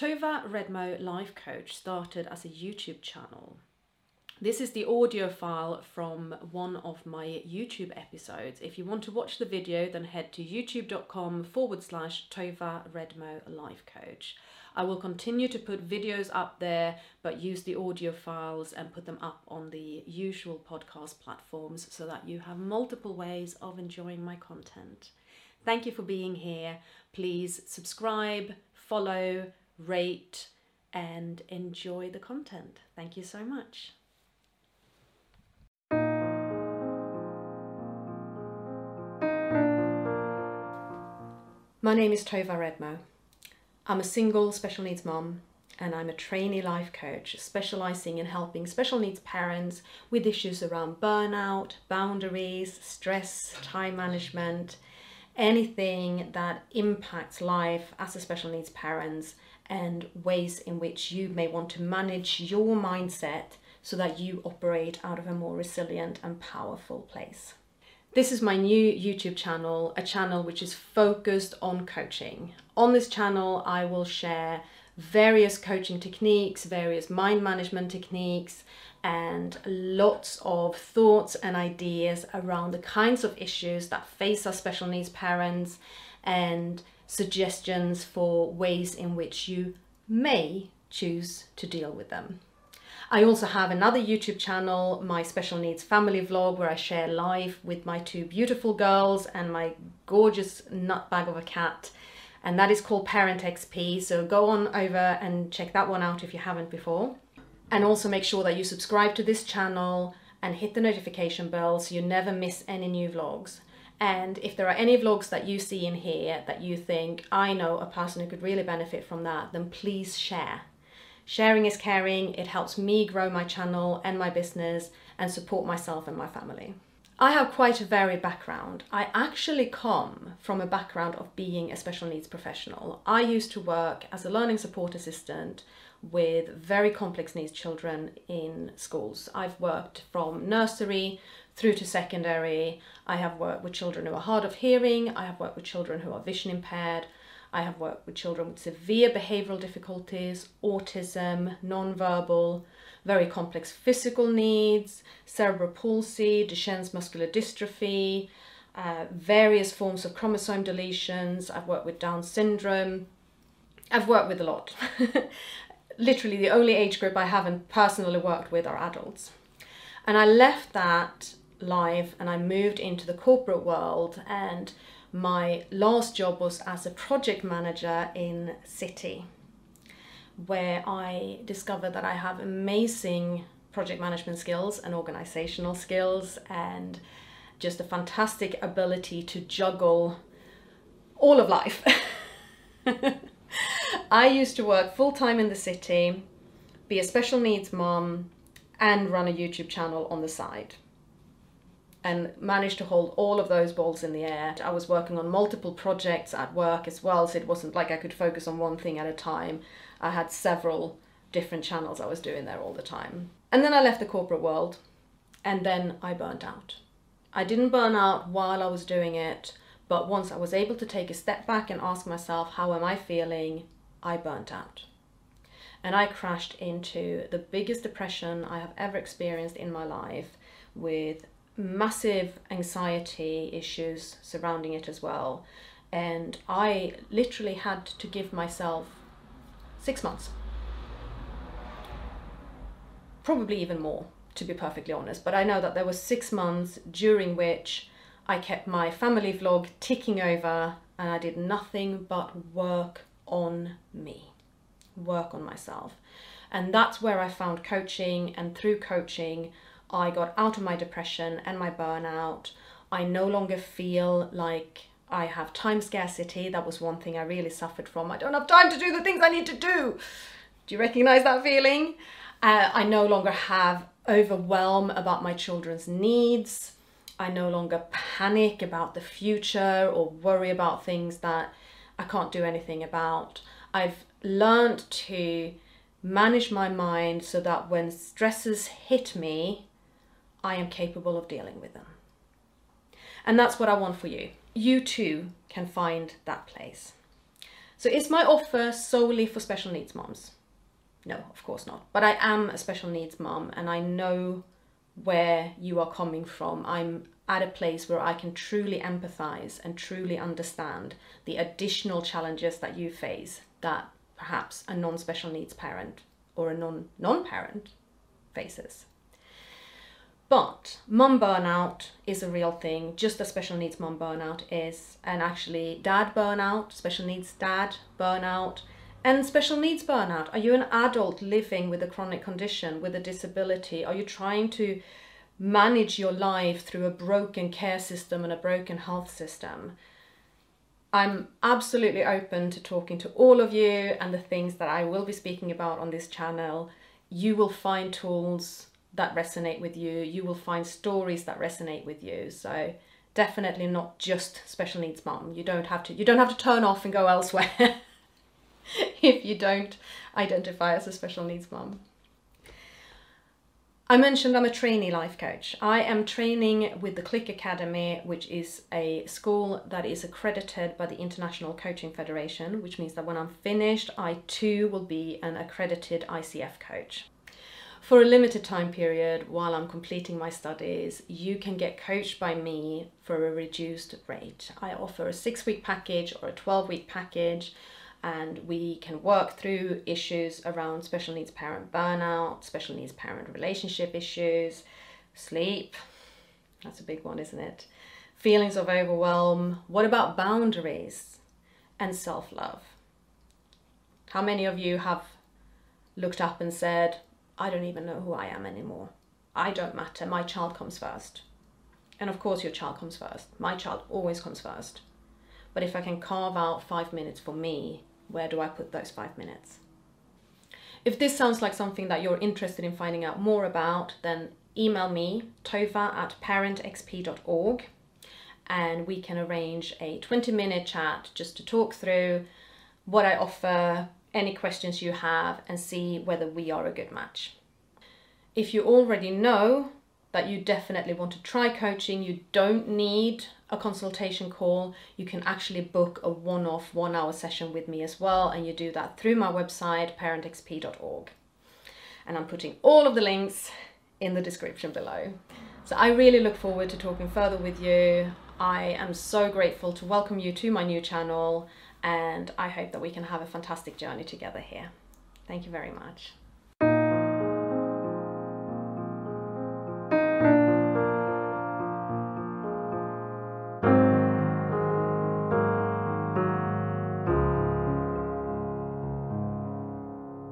Tova Redmo Life Coach started as a YouTube channel. This is the audio file from one of my YouTube episodes. If you want to watch the video, then head to youtube.com forward slash Tova Redmo Life Coach. I will continue to put videos up there, but use the audio files and put them up on the usual podcast platforms so that you have multiple ways of enjoying my content. Thank you for being here. Please subscribe, follow, rate, and enjoy the content. Thank you so much. My name is Tova Redmo. I'm a single special needs mom and I'm a trainee life coach specializing in helping special needs parents with issues around burnout, boundaries, stress, time management, anything that impacts life as a special needs parent and ways in which you may want to manage your mindset so that you operate out of a more resilient and powerful place. This is my new YouTube channel, a channel which is focused on coaching. On this channel, I will share various coaching techniques, various mind management techniques, and lots of thoughts and ideas around the kinds of issues that face our special needs parents and suggestions for ways in which you may choose to deal with them. I also have another YouTube channel, my special needs family vlog, where I share life with my two beautiful girls and my gorgeous nutbag of a cat. And that is called Parent XP. So go on over and check that one out if you haven't before. And also make sure that you subscribe to this channel and hit the notification bell so you never miss any new vlogs. And if there are any vlogs that you see in here that you think, I know a person who could really benefit from that, then please share. Sharing is caring, it helps me grow my channel and my business and support myself and my family. I have quite a varied background. I actually come from a background of being a special needs professional. I used to work as a learning support assistant with very complex needs children in schools. I've worked from nursery through to secondary. I have worked with children who are hard of hearing, I have worked with children who are vision impaired, I have worked with children with severe behavioural difficulties, autism, non-verbal, very complex physical needs, cerebral palsy, Duchenne's muscular dystrophy, uh, various forms of chromosome deletions. I've worked with Down syndrome. I've worked with a lot. Literally, the only age group I haven't personally worked with are adults. And I left that life and I moved into the corporate world and my last job was as a project manager in City where I discovered that I have amazing project management skills and organizational skills and just a fantastic ability to juggle all of life. I used to work full time in the city, be a special needs mom, and run a YouTube channel on the side. And managed to hold all of those balls in the air. I was working on multiple projects at work as well, so it wasn't like I could focus on one thing at a time. I had several different channels I was doing there all the time. And then I left the corporate world and then I burnt out. I didn't burn out while I was doing it, but once I was able to take a step back and ask myself, how am I feeling? I burnt out. And I crashed into the biggest depression I have ever experienced in my life with massive anxiety issues surrounding it as well. And I literally had to give myself six months. Probably even more, to be perfectly honest. But I know that there was six months during which I kept my family vlog ticking over and I did nothing but work on me, work on myself. And that's where I found coaching. And through coaching, I got out of my depression and my burnout. I no longer feel like I have time scarcity. That was one thing I really suffered from. I don't have time to do the things I need to do. Do you recognize that feeling? Uh, I no longer have overwhelm about my children's needs. I no longer panic about the future or worry about things that I can't do anything about. I've learned to manage my mind so that when stresses hit me, I am capable of dealing with them. And that's what I want for you you too can find that place. So is my offer solely for special needs moms? No, of course not. But I am a special needs mom and I know where you are coming from. I'm at a place where I can truly empathize and truly understand the additional challenges that you face that perhaps a non special needs parent or a non non parent faces. But mum burnout is a real thing, just as special needs mum burnout is, and actually dad burnout, special needs dad burnout, and special needs burnout. Are you an adult living with a chronic condition, with a disability? Are you trying to manage your life through a broken care system and a broken health system? I'm absolutely open to talking to all of you and the things that I will be speaking about on this channel. You will find tools that resonate with you. You will find stories that resonate with you. So definitely not just special needs mom. You don't have to you don't have to turn off and go elsewhere if you don't identify as a special needs mom. I mentioned I'm a trainee life coach. I am training with the Click Academy, which is a school that is accredited by the International Coaching Federation, which means that when I'm finished, I too will be an accredited ICF coach. For a limited time period while I'm completing my studies, you can get coached by me for a reduced rate. I offer a six week package or a 12 week package, and we can work through issues around special needs parent burnout, special needs parent relationship issues, sleep. That's a big one, isn't it? Feelings of overwhelm. What about boundaries and self love? How many of you have looked up and said, I don't even know who I am anymore. I don't matter. My child comes first. And of course, your child comes first. My child always comes first. But if I can carve out five minutes for me, where do I put those five minutes? If this sounds like something that you're interested in finding out more about, then email me, tova at parentxp.org, and we can arrange a 20 minute chat just to talk through what I offer, any questions you have and see whether we are a good match. If you already know that you definitely want to try coaching, you don't need a consultation call. You can actually book a one off one hour session with me as well, and you do that through my website, parentxp.org. And I'm putting all of the links in the description below. So I really look forward to talking further with you. I am so grateful to welcome you to my new channel and I hope that we can have a fantastic journey together here. Thank you very much.